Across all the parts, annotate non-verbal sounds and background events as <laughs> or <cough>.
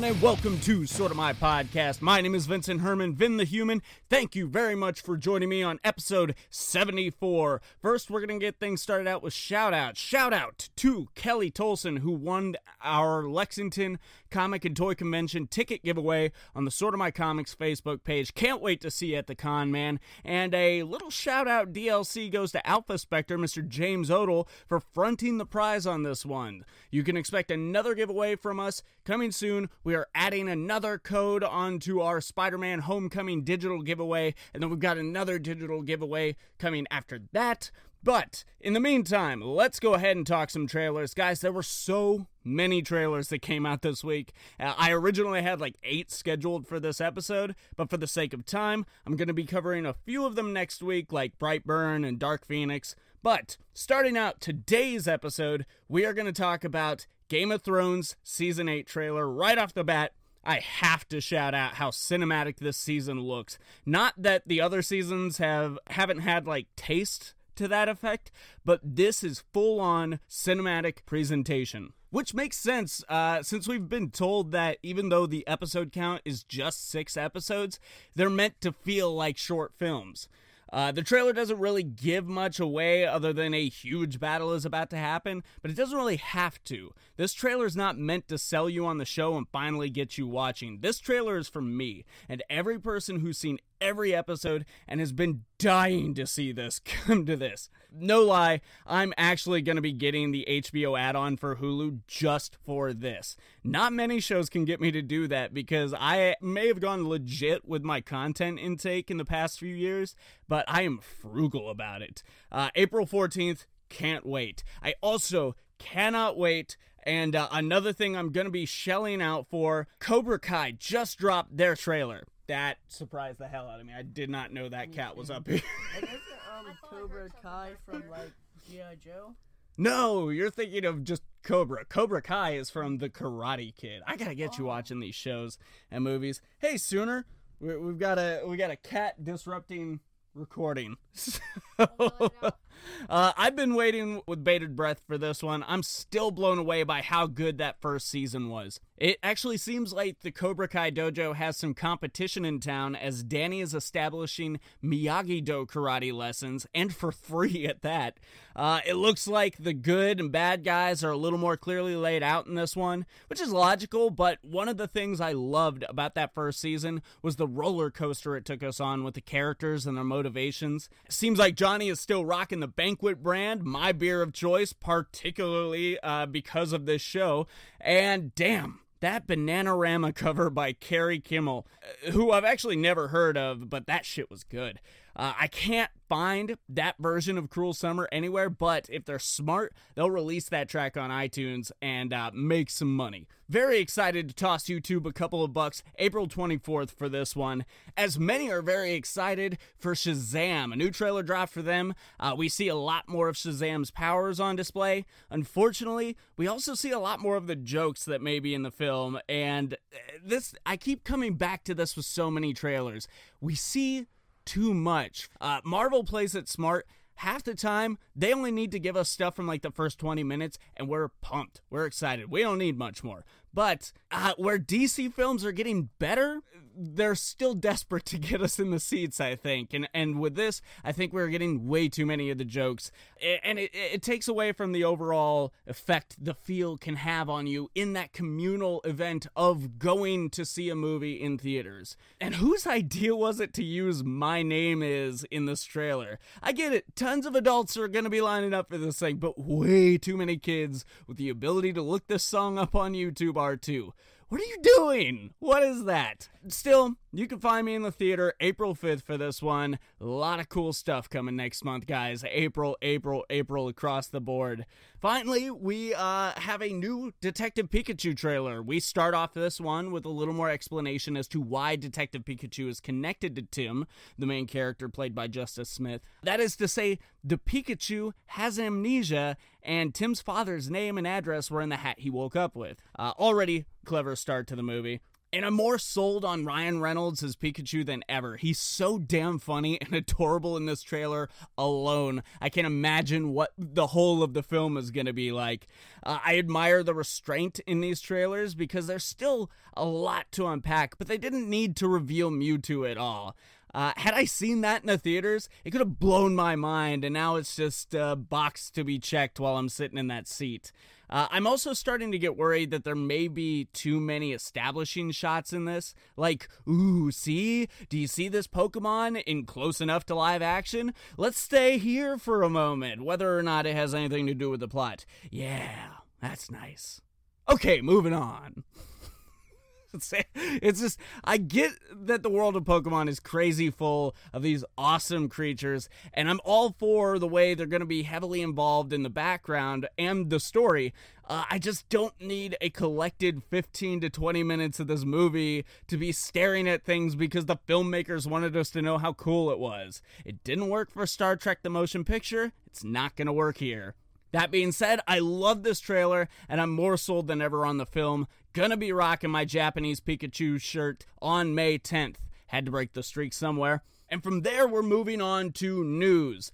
everyone, and welcome to Sorta My Podcast. My name is Vincent Herman, Vin the Human. Thank you very much for joining me on episode 74. First, we're going to get things started out with shout out. Shout out to Kelly Tolson, who won our Lexington Comic and Toy Convention ticket giveaway on the Sorta My Comics Facebook page. Can't wait to see you at the con, man. And a little shout out DLC goes to Alpha Spectre, Mr. James Odell, for fronting the prize on this one. You can expect another giveaway from us coming soon. We are adding another code onto our Spider Man Homecoming digital giveaway, and then we've got another digital giveaway coming after that. But in the meantime, let's go ahead and talk some trailers. Guys, there were so many trailers that came out this week. Uh, I originally had like eight scheduled for this episode, but for the sake of time, I'm going to be covering a few of them next week, like Brightburn and Dark Phoenix. But starting out today's episode, we are going to talk about Game of Thrones Season 8 trailer right off the bat. I have to shout out how cinematic this season looks. Not that the other seasons have haven't had like taste to that effect, but this is full on cinematic presentation. Which makes sense, uh, since we've been told that even though the episode count is just six episodes, they're meant to feel like short films. Uh, the trailer doesn't really give much away other than a huge battle is about to happen, but it doesn't really have to. This trailer is not meant to sell you on the show and finally get you watching. This trailer is for me and every person who's seen every episode and has been dying to see this <laughs> come to this. No lie, I'm actually going to be getting the HBO add on for Hulu just for this. Not many shows can get me to do that because I may have gone legit with my content intake in the past few years, but I am frugal about it. Uh, April 14th, can't wait. I also cannot wait and uh, another thing I'm going to be shelling out for Cobra Kai just dropped their trailer that surprised the hell out of me. I did not know that cat was up here. <laughs> And isn't um Cobra Kai from like G.I. Joe? no, you're thinking of just Cobra. Cobra Kai is from the Karate Kid. I gotta get you Oh. watching these shows and movies. Hey, Sooner, we, we've got a we got a cat disrupting recording. <laughs> So, uh, I've been waiting with bated breath for this one. I'm still blown away by how good that first season was. It actually seems like the Cobra Kai dojo has some competition in town as Danny is establishing Miyagi Do karate lessons, and for free at that. Uh, it looks like the good and bad guys are a little more clearly laid out in this one, which is logical, but one of the things I loved about that first season was the roller coaster it took us on with the characters and their motivations. Seems like Johnny is still rocking the Banquet brand, my beer of choice, particularly uh, because of this show, and damn. That Bananarama <laughs> cover by Carrie Kimmel, uh, who I've actually never heard of, but that shit was good. Uh, I can't find that version of Cruel Summer anywhere, but if they're smart, they'll release that track on iTunes and uh, make some money. Very excited to toss YouTube a couple of bucks April 24th for this one, as many are very excited for Shazam. A new trailer drop for them. Uh, we see a lot more of Shazam's powers on display. Unfortunately, we also see a lot more of the jokes that may be in the film, and uh, this, I keep coming back to this with so many trailers. We see too much. Uh, Marvel plays it smart. Half the time, they only need to give us stuff from like the first 20 minutes, and we're pumped. We're excited. We don't need much more. But uh, where DC films are getting better, they're still desperate to get us in the seats, I think. And and with this, I think we're getting way too many of the jokes, and it, it takes away from the overall effect the feel can have on you in that communal event of going to see a movie in theaters. And whose idea was it to use "My Name Is" in this trailer? I get it. Tons of adults are going to be lining up for this thing, but way too many kids with the ability to look this song up on YouTube are too. What are you doing? What is that? Still, you can find me in the theater April 5th for this one. A lot of cool stuff coming next month, guys. April, April, April across the board. Finally, we uh, have a new Detective Pikachu trailer. We start off this one with a little more explanation as to why Detective Pikachu is connected to Tim, the main character played by Justice Smith. That is to say, the Pikachu has amnesia, and Tim's father's name and address were in the hat he woke up with. Uh, already clever start to the movie. And I'm more sold on Ryan Reynolds as Pikachu than ever. He's so damn funny and <laughs> adorable in this trailer alone. I can't imagine what the whole of the film is going to be like. Uh, I admire the restraint in these trailers because there's still a lot to unpack, but they didn't need to reveal Mewtwo at all. Uh, had I seen that in the theaters, it could have blown my mind, and now it's just a box to be checked while I'm sitting in that seat. Uh, I'm also starting to get worried that there may be too many establishing shots in this. Like, ooh, see? Do you see this Pokemon in close enough to live action? Let's stay here for a moment, whether or not it has anything to do with the plot. Yeah, that's nice. Okay, moving on. <laughs> it's just I get that the world of Pokemon is crazy full of these awesome creatures, and I'm all for the way they're going to be heavily involved in the background and the story. Uh, I just don't need a collected 15 to 20 minutes of this movie to be staring at things because the filmmakers wanted us to know how cool it was. It didn't work for Star Trek the Motion Picture, it's not going to work here. That being said, I love this trailer and I'm more sold than ever on the film. Gonna be rocking my Japanese Pikachu shirt on May 10th. Had to break the streak somewhere. And from there, we're moving on to news.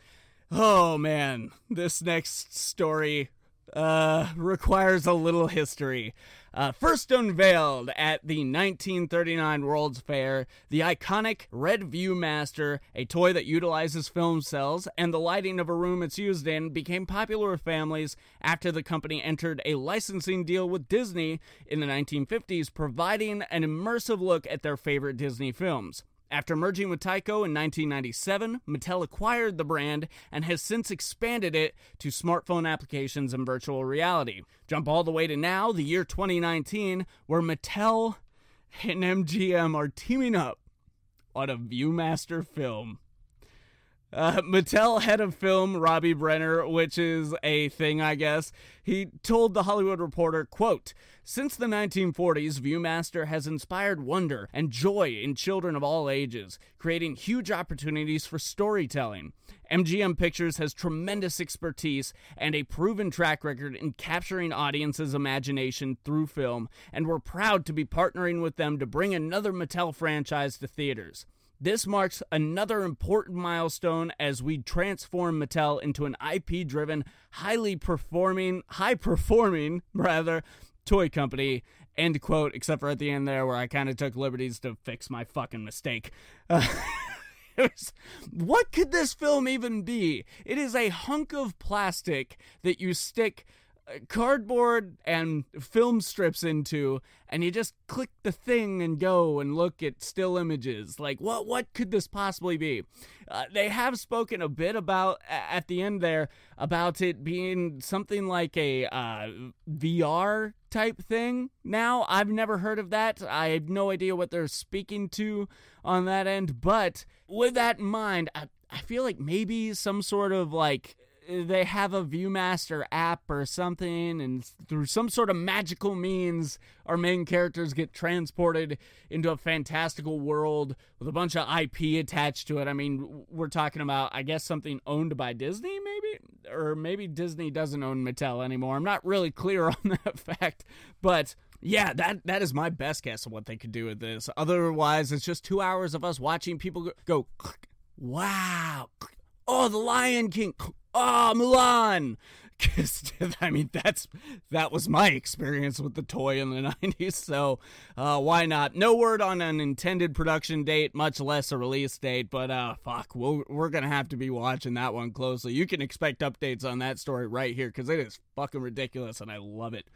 Oh man, this next story uh, requires a little history. Uh, first unveiled at the 1939 World's Fair, the iconic Red Viewmaster, a toy that utilizes film cells and the lighting of a room it's used in, became popular with families after the company entered a licensing deal with Disney in the 1950s, providing an immersive look at their favorite Disney films. After merging with Tyco in 1997, Mattel acquired the brand and has since expanded it to smartphone applications and virtual reality. Jump all the way to now, the year 2019, where Mattel and MGM are teaming up on a Viewmaster film. Uh, Mattel head of film Robbie Brenner, which is a thing, I guess, he told the Hollywood Reporter, quote, Since the 1940s, Viewmaster has inspired wonder and joy in children of all ages, creating huge opportunities for storytelling. MGM Pictures has tremendous expertise and a proven track record in capturing audiences' imagination through film, and we're proud to be partnering with them to bring another Mattel franchise to theaters. This marks another important milestone as we transform Mattel into an IP driven, highly performing, high performing, <laughs> rather, toy company. End quote, except for at the end there where I kind of took liberties to fix my fucking mistake. <laughs> Uh, was, what could this film even be? It is a hunk of plastic that you stick cardboard and film strips into and you just click the thing and go and look at still images. Like what what could this possibly be? Uh, they have spoken a bit about at the end there about it being something like a uh, VR type thing now. I've never heard of that. I have no idea what they're speaking to on that end but with that in mind I, I feel like maybe some sort of like they have a Viewmaster app or something, and through some sort of magical means, our main characters get transported into a fantastical world with a bunch of IP attached to it. I mean, we're talking about, I guess, something owned by Disney, maybe? Or maybe Disney doesn't own Mattel anymore. I'm not really clear <laughs> on that fact, but. Yeah, that that is my best guess of what they could do with this. Otherwise, it's just two hours of us watching people go, go wow, oh, the Lion King, oh, Mulan. <laughs> I mean, that's that was my experience with the toy in the <laughs> '90s. So uh, why not? No word on an intended production date, much less a release date. But uh, fuck, we we're gonna have to be watching that one closely. You can expect updates on that story right here because it is fucking ridiculous, and I love it.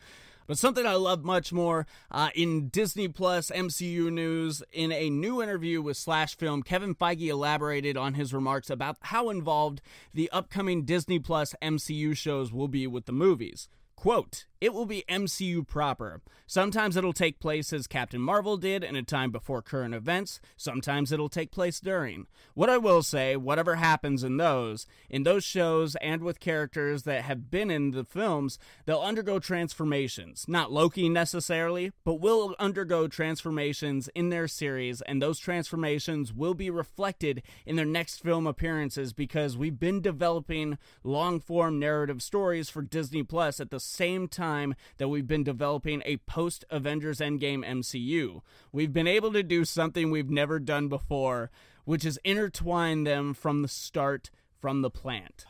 But something I love much more uh, in Disney Plus MCU news, in a new interview with Slash Film, Kevin Feige elaborated on his remarks about how involved the upcoming Disney Plus MCU shows will be with the movies. Quote, it will be MCU proper. Sometimes it'll take place as Captain Marvel did in a time before current events, sometimes it'll take place during. What I will say, whatever happens in those, in those shows and with characters that have been in the films, they'll undergo transformations. Not Loki necessarily, but will undergo transformations in their series, and those transformations will be reflected in their next film appearances because we've been developing long form narrative stories for Disney Plus at the same time that we've been developing a post Avengers Endgame MCU. We've been able to do something we've never done before, which is intertwine them from the start, from the plant.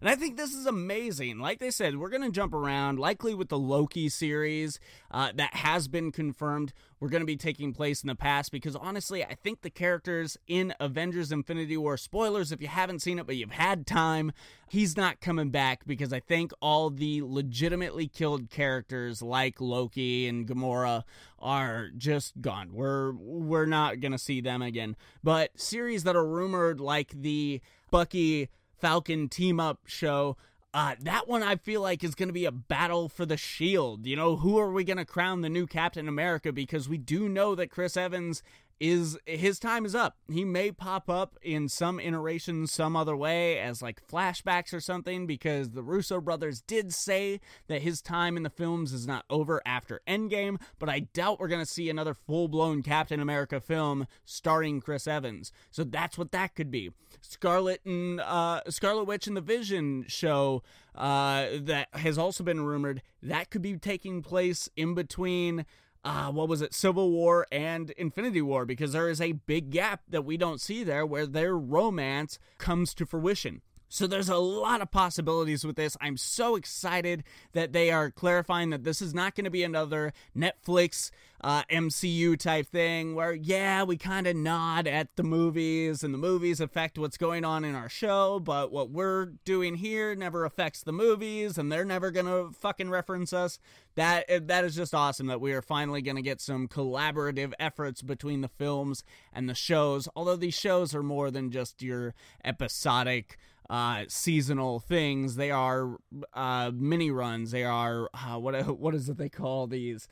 And I think this is amazing. Like they said, we're going to jump around, likely with the Loki series uh, that has been confirmed. We're going to be taking place in the past because honestly, I think the characters in Avengers Infinity War, spoilers if you haven't seen it, but you've had time, he's not coming back because I think all the legitimately killed characters like Loki and Gamora are just gone. We're we're not going to see them again. But series that are rumored like the Bucky Falcon team up show. Uh, that one I feel like is going to be a battle for the shield. You know, who are we going to crown the new Captain America? Because we do know that Chris Evans is his time is up. He may pop up in some iteration some other way as like flashbacks or something because the Russo brothers did say that his time in the films is not over after Endgame, but I doubt we're going to see another full-blown Captain America film starring Chris Evans. So that's what that could be. Scarlet and uh, Scarlet Witch and the Vision show uh, that has also been rumored that could be taking place in between uh, what was it, Civil War and Infinity War, because there is a big gap that we don't see there where their romance comes to fruition. So there's a lot of possibilities with this. I'm so excited that they are clarifying that this is not going to be another Netflix uh, MCU type thing where, yeah, we kind of nod at the movies and the movies affect what's going on in our show, but what we're doing here never affects the movies and they're never going to fucking reference us. That that is just awesome that we are finally going to get some collaborative efforts between the films and the shows. Although these shows are more than just your episodic uh, seasonal things. They are uh, mini runs. They are uh, what <laughs> what is it they call these?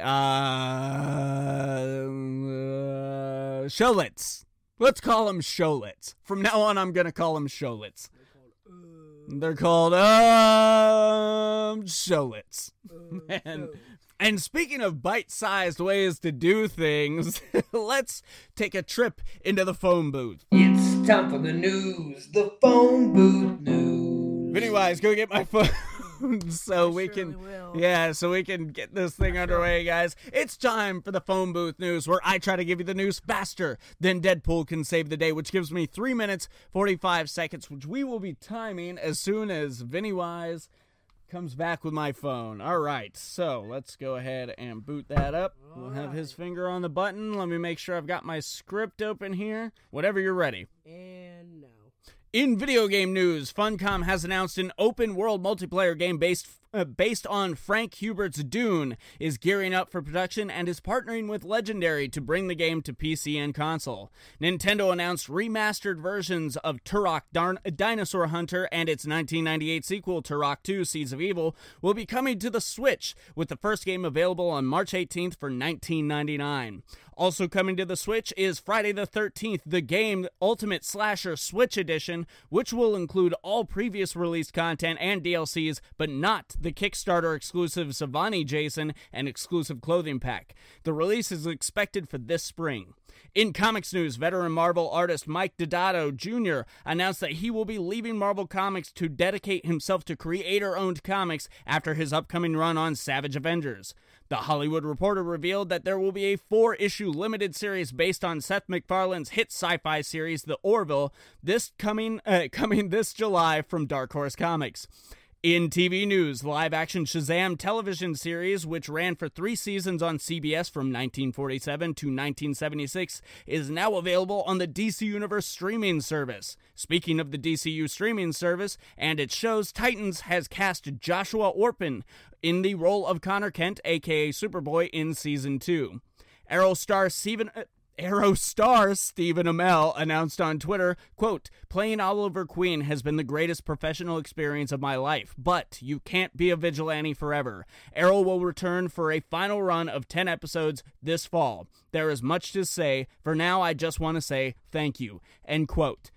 Uh, showlets. Let's call them showlets. From now on, I'm gonna call them showlets. They're called um showlets. <laughs> and and speaking of bite-sized ways to do things, <laughs> let's take a trip into the phone booth. It's time for the news, the phone booth news. Pennywise, go get my <laughs> phone. so I we can will. yeah so we can get this thing underway guys it's time for the phone booth news where i try to give you the news faster than deadpool can save the day which gives me 3 minutes 45 seconds which we will be timing as soon as vinny wise comes back with my phone. All right so let's go ahead and boot that up. We'll have his finger on the button. Let me make sure i've got my script open here. Whatever you're ready. And now. in video game news, Funcom has announced an open world multiplayer game based Uh, based on Frank Herbert's Dune is gearing up for production and is partnering with Legendary to bring the game to PC and console. Nintendo announced remastered versions of Turok Darn- Dinosaur Hunter and its 1998 sequel Turok 2 Seeds of Evil will be coming to the Switch with the first game available on March 18th for 1999. Also coming to the Switch is Friday the 13th, the game Ultimate Slasher Switch Edition, which will include all previous released content and DLCs, but not the Kickstarter exclusive Savini Jason and exclusive clothing pack. The release is expected for this spring. In comics news, veteran Marvel artist Mike Deodato Jr. announced that he will be leaving Marvel Comics to dedicate himself to creator owned comics after his upcoming run on Savage Avengers. The Hollywood Reporter revealed that there will be a four issue limited series based on Seth MacFarlane's hit sci fi series, The Orville, this coming, uh, <laughs> coming this July from Dark Horse Comics. In TV news, live action Shazam television series, which ran for three seasons on CBS from 1947 to 1976, is now available on the DC Universe streaming service. Speaking of the DCU streaming service and its shows, Titans has cast Joshua Orpin in the role of Connor Kent, aka Superboy, in season two. Arrow star Stephen. Uh, Arrow star Stephen Amell announced on Twitter, quote, playing Oliver Queen has been the greatest professional experience of my life, but you can't be a vigilante forever. Arrow will return for a final run of 10 episodes this fall. There is much to say. For now, I just want to say thank you, end quote.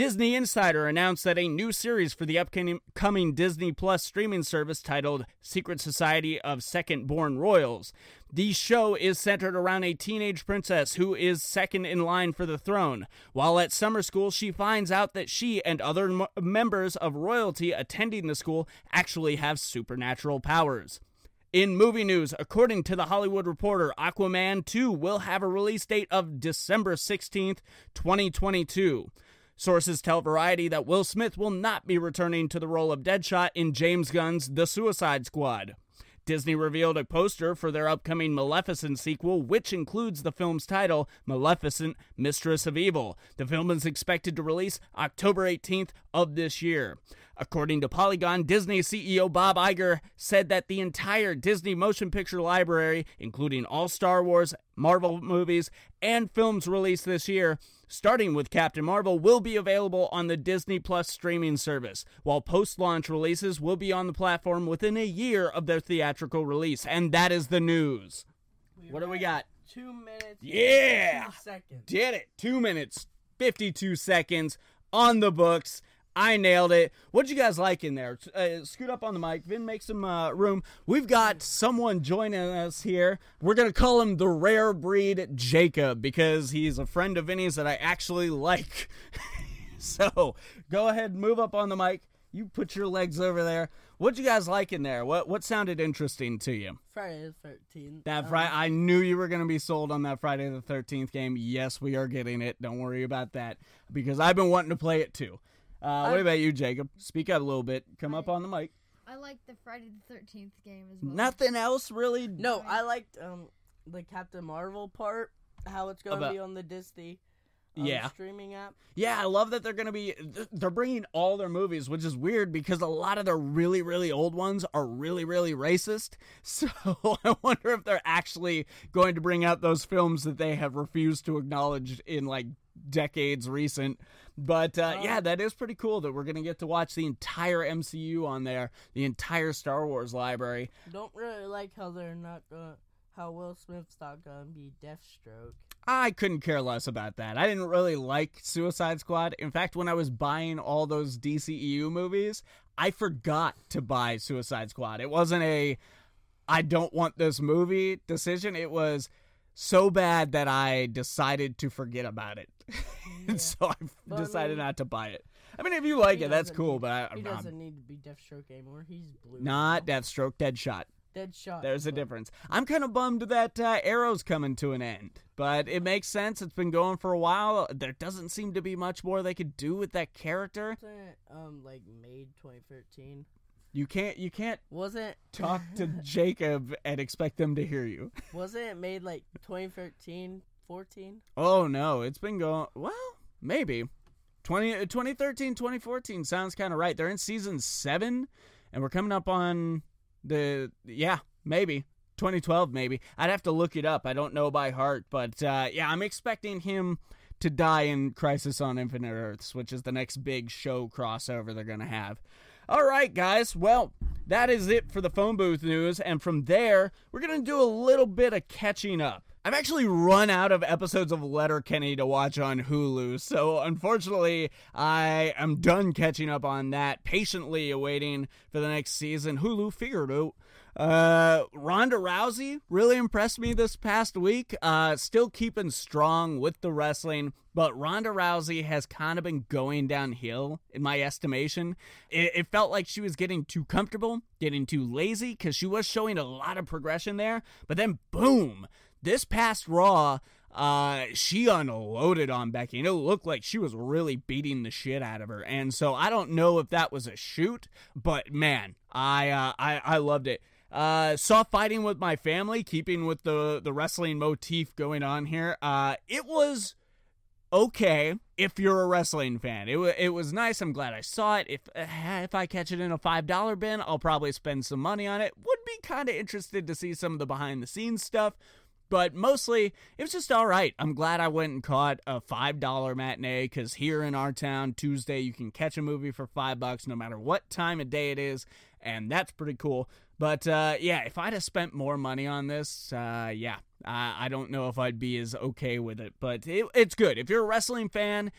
Disney Insider announced that a new series for the upcoming Disney Plus streaming service titled Secret Society of Second Born Royals. The show is centered around a teenage princess who is second in line for the throne. While at summer school, she finds out that she and other m- members of royalty attending the school actually have supernatural powers. In movie news, according to The Hollywood Reporter, Aquaman 2 will have a release date of December 16th, 2022. Sources tell Variety that Will Smith will not be returning to the role of Deadshot in James Gunn's The Suicide Squad. Disney revealed a poster for their upcoming Maleficent sequel, which includes the film's title, Maleficent, Mistress of Evil. The film is expected to release October 18th of this year. According to Polygon, Disney CEO Bob Iger said that the entire Disney motion picture library, including all Star Wars, Marvel movies, and films released this year, starting with Captain Marvel, will be available on the Disney Plus streaming service, while post launch releases will be on the platform within a year of their theatrical release. And that is the news. We What do we got? Two minutes. Yeah! Two seconds. Did it. Two minutes, 52 seconds on the books. I nailed it. What'd you guys like in there? Uh, scoot up on the mic. Vin, make some uh, room. We've got someone joining us here. We're going to call him the rare breed Jacob because he's a friend of Vinny's that I actually <laughs> like. so go ahead, move up on the mic. You put your legs over there. What'd you guys like in there? What what sounded interesting to you? Friday the thirteenth. That Um, Friday, I knew you were going to be sold on that Friday the Thirteenth game. Yes, we are getting it. Don't worry about that because I've been wanting to play it too. Uh, what I- about you, Jacob? Speak up a little bit. Come up on the mic. I like the Friday the Thirteenth game as well. Nothing else really. No, I liked um the Captain Marvel part. How it's going to About- be on the Disney. um, Yeah. Streaming app. Yeah, I love that they're going to be. They're bringing all their movies, which is weird because a lot of their really, really old ones are really, really racist. <laughs> So <laughs> I wonder if they're actually going to bring out those films that they have refused to acknowledge in like decades recent. But uh, yeah, that is pretty cool that we're going to get to watch the entire MCU on there, the entire Star Wars library. Don't really like how they're not going. How Will Smith's not going to be Deathstroke. I couldn't care less about that. I didn't really like Suicide Squad. In fact, when I was buying all those DCEU movies, I forgot to buy Suicide Squad. It wasn't a I don't want this movie decision. It was so bad that I decided to forget about it. <laughs> and so I But I decided mean- not to buy it. I mean, if you like it, that's cool, need- but I, He I'm doesn't need to be Deathstroke anymore. He's blue. not now. Deathstroke, Deadshot. Deadshot. There's a difference. I'm kind of bummed that uh, Arrow's coming to an end, but it makes sense. It's been going for a while. There doesn't seem to be much more they could do with that character. Wasn't it, um like made 2013? You can't you can't Wasn't <laughs> talk to Jacob and expect them to hear you. wasn't it made like 2013, 14? Oh no, it's been going well, maybe. 20, 2013, 2014 sounds kind of right. They're in season 7 and we're coming up on the yeah, maybe 2012 maybe. I'd have to look it up. I don't know by heart, but uh, yeah, I'm expecting him to die in Crisis on Infinite Earths, which is the next big show crossover they're going to have. All right, guys. Well, that is it for the phone booth news. And from there, we're going to do a little bit of catching up. I've actually run out of episodes of Letterkenny to watch on Hulu, so unfortunately, I am done catching up on that, patiently awaiting for the next season. Hulu figured out. Uh, Ronda Rousey really impressed me this past week. Uh, still keeping strong with the wrestling, but Ronda Rousey has kind of been going downhill in my estimation. It, it felt like she was getting too comfortable, getting too lazy, because she was showing a lot of progression there, but then boom, this past Raw, uh, she unloaded on Becky, and it looked like she was really beating the shit out of her. And so I don't know if that was a shoot, but man, I uh, I I loved it. Uh, saw fighting with my family, keeping with the the wrestling motif going on here. Uh, it was okay if you're a wrestling fan. It, wa it was nice. I'm glad I saw it. If uh, if I catch it in a five dollar bin, I'll probably spend some money on it. Would be kind of interested to see some of the behind the scenes stuff. But mostly, it was just all right. I'm glad I went and caught a five dollar matinee because here in our town, Tuesday you can catch a movie for five bucks no matter what time of day it is, and that's pretty cool. But uh, yeah, if I'd have spent more money on this, uh, yeah, I, I don't know if I'd be as okay with it. But it, it's good if you're a wrestling fan.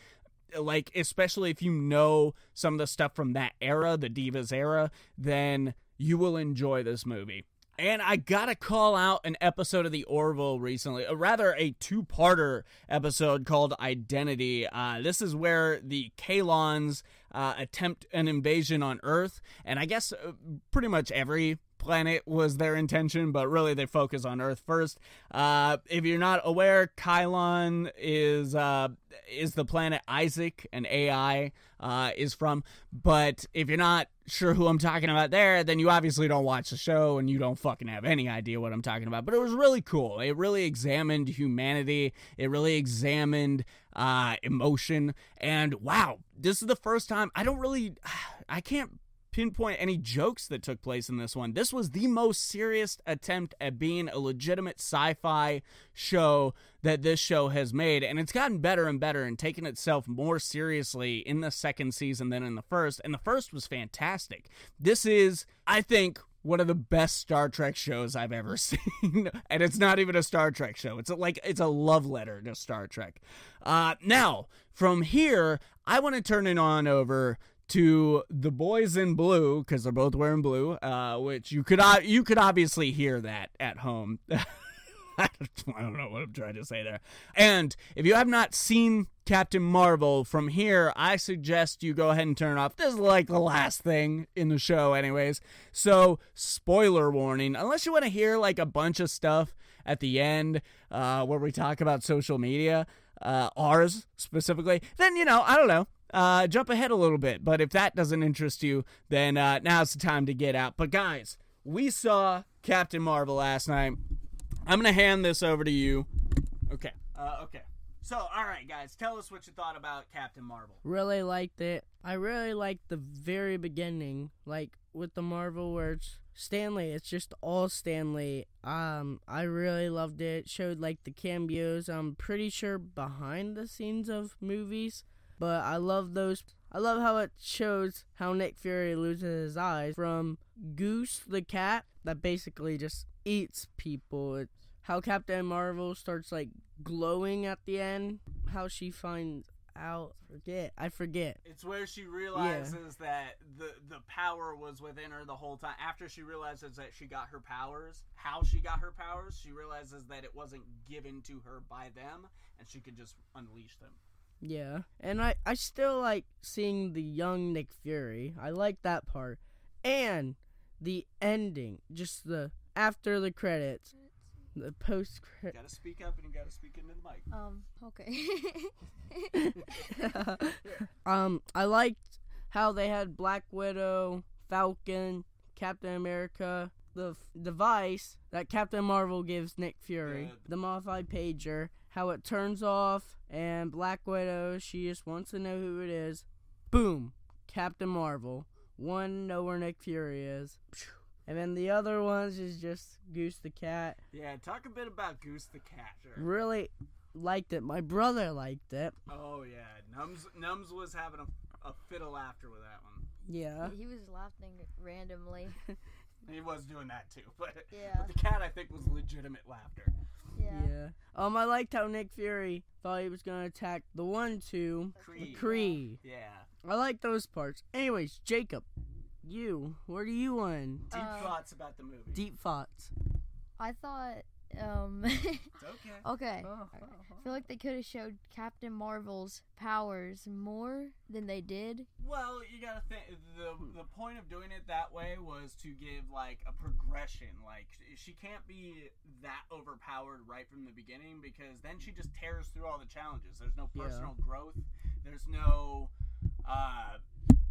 like especially if you know some of the stuff from that era, the Divas era, then you will enjoy this movie. And I gotta call out an episode of The Orville recently, or rather a two parter episode called Identity. Uh, this is where the Kaylons uh, attempt an invasion on Earth, and I guess uh, pretty much every planet was their intention, but really they focus on Earth first. Uh, if you're not aware, Kaylon is uh, is the planet Isaac, and AI, uh, is from. But if you're not sure who I'm talking about there, then you obviously don't watch the show and you don't fucking have any idea what I'm talking about. But it was really cool. It really examined humanity. It really examined uh, emotion. And wow, this is the first time I don't really, <sighs> I can't pinpoint any jokes that took place in this one. This was the most serious attempt at being a legitimate sci fi show that this show has made. And it's gotten better and better and taken itself more seriously in the second season than in the first. And the first was fantastic. This is, I think, one of the best Star Trek shows I've ever <laughs> seen. and it's not even a Star Trek show. It's a, like it's a love letter to Star Trek. Uh, now, from here, I want to turn it on over to the boys in blue because they're both wearing blue, uh, which you could you could obviously hear that at home. <laughs> I don't know what I'm trying to say there. And if you have not seen Captain Marvel from here, I suggest you go ahead and turn off. This is like the last thing in the show, anyways. So, spoiler warning, unless you want to hear like a bunch of stuff at the end uh, where we talk about social media, uh, ours specifically, then, you know, I don't know uh, jump ahead a little bit. But if that doesn't interest you, then uh, now's the time to get out. But guys, we saw Captain Marvel last night. I'm gonna hand this over to you. Okay. Uh, okay. So, all right, guys, tell us what you thought about Captain Marvel. Really liked it. I really liked the very beginning, like with the Marvel words. Stan Lee. It's just all Stan Lee. Um, I really loved it. Showed like the cameos. I'm pretty sure behind the scenes of movies but I love those. I love how it shows how Nick Fury loses his eyes from Goose the cat that basically just eats people. It's how Captain Marvel starts like glowing at the end. How she finds out. Forget. I forget. It's where she realizes yeah. that the the power was within her the whole time. After she realizes that she got her powers, how she got her powers, she realizes that it wasn't given to her by them, and she could just unleash them. Yeah, and I I still like seeing the young Nick Fury. I like that part, and the ending, just the after the credits, the post credits. Gotta speak up and you gotta speak into the mic. Um. Okay. <laughs> um. I liked how they had Black Widow, Falcon, Captain America, the device that Captain Marvel gives Nick Fury, yeah. the modified pager, how it turns off, and Black Widow, she just wants to know who it is. Boom! Captain Marvel. One know where Nick Fury is. And then the other ones is just Goose the Cat. Yeah, talk a bit about Goose the Cat. Sure. Really liked it. My brother liked it. Oh yeah, Nums Nums was having a, a fit of laughter with that one. Yeah. He was laughing randomly. <laughs> he was doing that too, <laughs> but yeah. But the cat I think was legitimate laughter. Yeah. Yeah. Um, I liked how Nick Fury thought he was gonna attack the one two Kree. Kree. Yeah. I like those parts. Anyways, Jacob, you, where do you want? Deep Uh, thoughts about the movie. Deep thoughts. I thought. Um. <laughs> It's okay. okay. Oh, I feel like they could have showed Captain Marvel's powers more than they did. Well, you gotta think the point of doing it that way was to give like a progression. Like she can't be that overpowered right from the beginning because then she just tears through all the challenges. There's no Yeah. personal growth. There's no uh,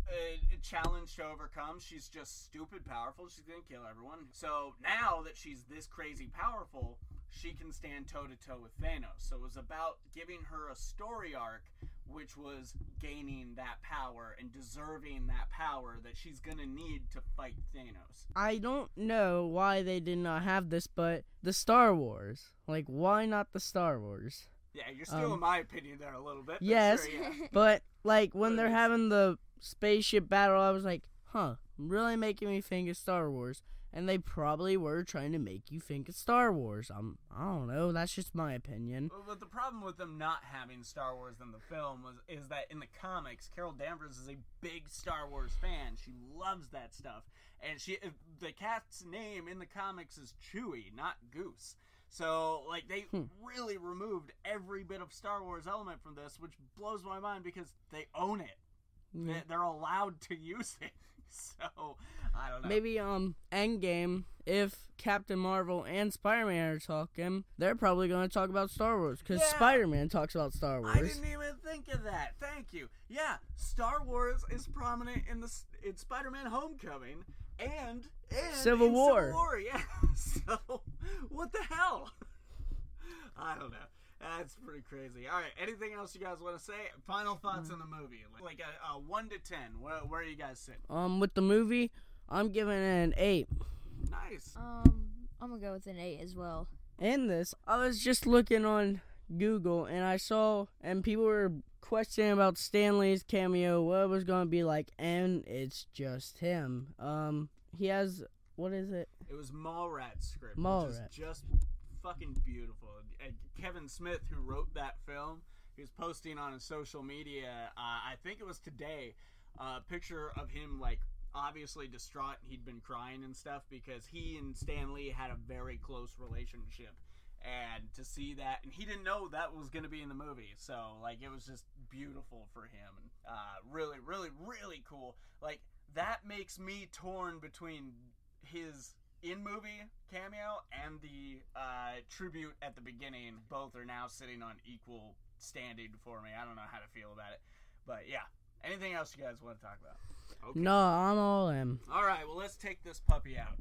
a, a challenge to overcome. She's just stupid powerful. She's gonna kill everyone. So now that she's this crazy powerful, she can stand toe to toe with Thanos. So it was about giving her a story arc, which was gaining that power and deserving that power that she's gonna need to fight Thanos. I don't know why they did not have this, but the Star Wars. Like, why not the Star Wars? Yeah, you're stealing Um, my opinion there a little bit. but yes. sure, yeah. <laughs> But like when they're having the spaceship battle, I was like, huh, really making me think of Star Wars. And they probably were trying to make you think it's Star Wars. Um, I don't know. That's just my opinion. Well, But the problem with them not having Star Wars in the film was is that in the comics, Carol Danvers is a big Star Wars fan. She loves that stuff, and she the cat's name in the comics is Chewie, not Goose. So like they really removed every bit of Star Wars element from this, which blows my mind because they own it. They- They're allowed to use it. <laughs> So I don't know. Maybe um Endgame, if Captain Marvel and Spider Man are talking, they're probably going to talk about Star Wars because Yeah. Spider Man talks about Star Wars. I didn't even think of that. Thank you. Yeah, Star Wars is prominent in the in Spider-Man: Homecoming and, and Civil War. Civil War, <laughs> yeah. So what the hell? <laughs> I don't know. That's pretty crazy. All right. Anything else you guys want to say? Final thoughts on the movie, like a, a one to ten. Where, where are you guys sitting? Um, with the movie, I'm giving it an eight. Nice. Um, I'm gonna go with an eight as well. In this, I was just looking on Google and I saw, and people were questioning about Stan Lee's cameo, what it was going to be like, and it's just him. Um, he has what is it? It was Mallrats script, which Mallrats. is just fucking beautiful. Kevin Smith, who wrote that film, he was posting on his social media. Uh, I think it was today, a picture of him like obviously distraught. He'd been crying and stuff because he and Stan Lee had a very close relationship. And to see that, and he didn't know that was going to be in the movie, so like it was just beautiful for him. Uh, really, really, really cool. Like that makes me torn between his in movie cameo and the uh, tribute at the beginning. Both are now sitting on equal standing for me. I don't know how to feel about it, but yeah. Anything else you guys want to talk about? Okay. No, I'm all in. All right, well, let's take this puppy out.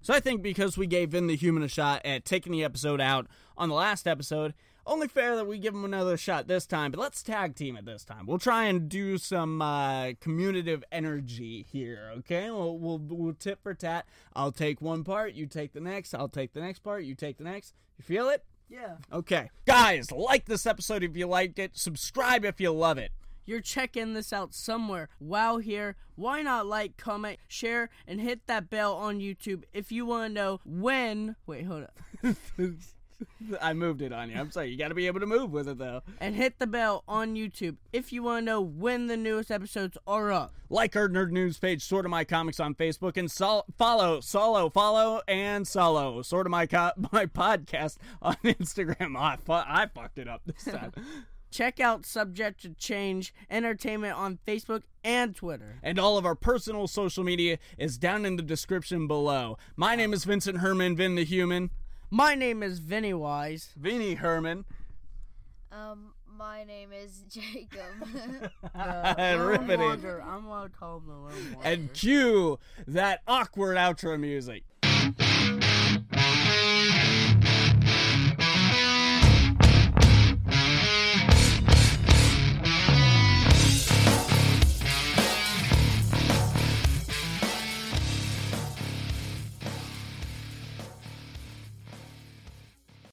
So I think because we gave Vin the Human a shot at taking the episode out on the last episode, only fair that we give him another shot this time. But let's tag team it this time. We'll try and do some uh, communicative energy here. Okay, we'll, we'll we'll tip for tat. I'll take one part, you take the next. I'll take the next part, you take the next. You feel it? Yeah. Okay, guys, like this episode if you liked it. Subscribe if you love it. You're checking this out somewhere. While here, why not like, comment, share, and hit that bell on YouTube if you want to know when. <laughs> Wait, hold up. <laughs> I moved it on you. I'm sorry. You got to be able to move with it though. And hit the bell on YouTube if you want to know when the newest episodes are up. like our nerd news page sorta my comics on facebook and sol- follow solo follow and solo sort of my co- <laughs> my podcast on instagram I, fu- I fucked it up this time Check out Subject to Change Entertainment on Facebook and Twitter. and all of our personal social media is down in the description below my name is vincent herman vin the human My name is Vinny Wise. vinny herman Um, my name is <laughs> Jacob. <laughs> Riveting. I'm gonna call him the Lone Wanderer. and cue that awkward outro music